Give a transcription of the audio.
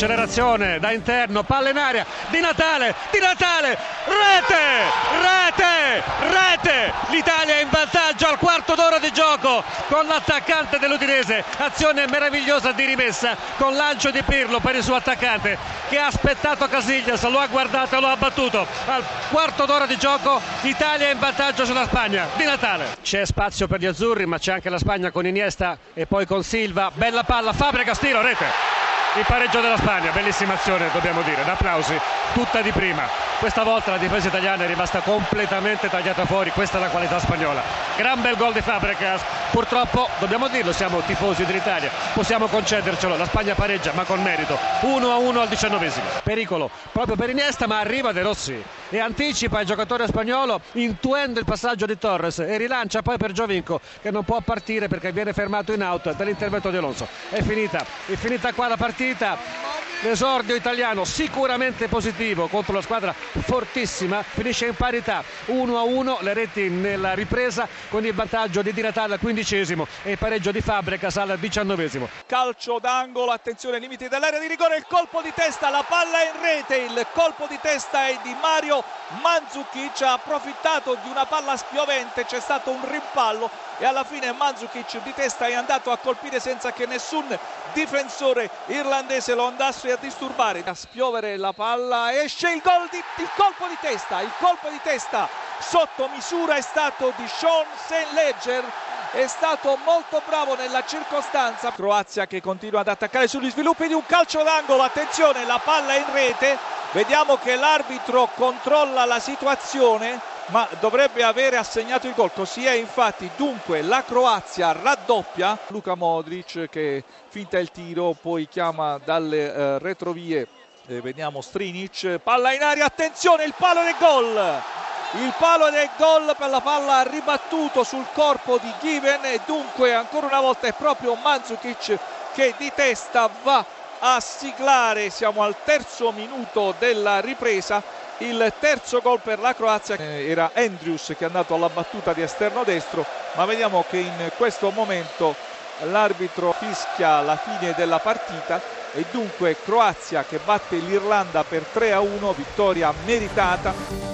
accelerazione da interno, palla in aria, Di Natale, Di Natale, rete, rete, rete, l'Italia in vantaggio al quarto d'ora di gioco con l'attaccante dell'Udinese, azione meravigliosa di rimessa con lancio di Pirlo per il suo attaccante che ha aspettato Casillas, lo ha guardato e lo ha battuto. Al quarto d'ora di gioco, l'Italia in vantaggio sulla Spagna, Di Natale. C'è spazio per gli azzurri ma c'è anche la Spagna con Iniesta e poi con Silva, bella palla, Fabregas, tiro, rete il pareggio della Spagna, bellissima azione dobbiamo dire, applausi, tutta di prima. Questa volta la difesa italiana è rimasta completamente tagliata fuori, questa è la qualità spagnola. Gran bel gol di Fabregas, purtroppo dobbiamo dirlo, siamo tifosi dell'Italia, possiamo concedercelo, la Spagna pareggia ma con merito, 1 a 1 al diciannovesimo. Pericolo proprio per Iniesta ma arriva De Rossi. E anticipa il giocatore spagnolo intuendo il passaggio di Torres. E rilancia poi per Giovinco che non può partire perché viene fermato in out dall'intervento di Alonso. È finita, è finita qua la partita partita l'esordio italiano sicuramente positivo contro la squadra fortissima finisce in parità 1 a 1 le reti nella ripresa con il vantaggio di Di Natale al quindicesimo e il pareggio di Fabregas al diciannovesimo. Calcio d'angolo attenzione ai limiti dell'area di rigore il colpo di testa la palla in rete il colpo di testa è di Mario Mandzukic ha approfittato di una palla spiovente c'è stato un rimpallo e alla fine Mandzukic di testa è andato a colpire senza che nessun difensore irlandese lo andasse a disturbare a spiovere la palla esce il, gol di, il colpo di testa il colpo di testa sotto misura è stato di Sean St. Ledger è stato molto bravo nella circostanza Croazia che continua ad attaccare sugli sviluppi di un calcio d'angolo attenzione la palla in rete vediamo che l'arbitro controlla la situazione ma dovrebbe avere assegnato il gol. Così è infatti. Dunque la Croazia raddoppia Luka Modric che finta il tiro poi chiama dalle eh, retrovie. Eh, vediamo Strinic palla in aria attenzione il palo del gol. Il palo del gol per la palla ribattuto sul corpo di Given e dunque ancora una volta è proprio Mandzukic che di testa va a siglare. Siamo al terzo minuto della ripresa il terzo gol per la Croazia eh, era Andrews che è andato alla battuta di esterno destro ma vediamo che in questo momento l'arbitro fischia la fine della partita e dunque Croazia che batte l'Irlanda per 3 a 1 vittoria meritata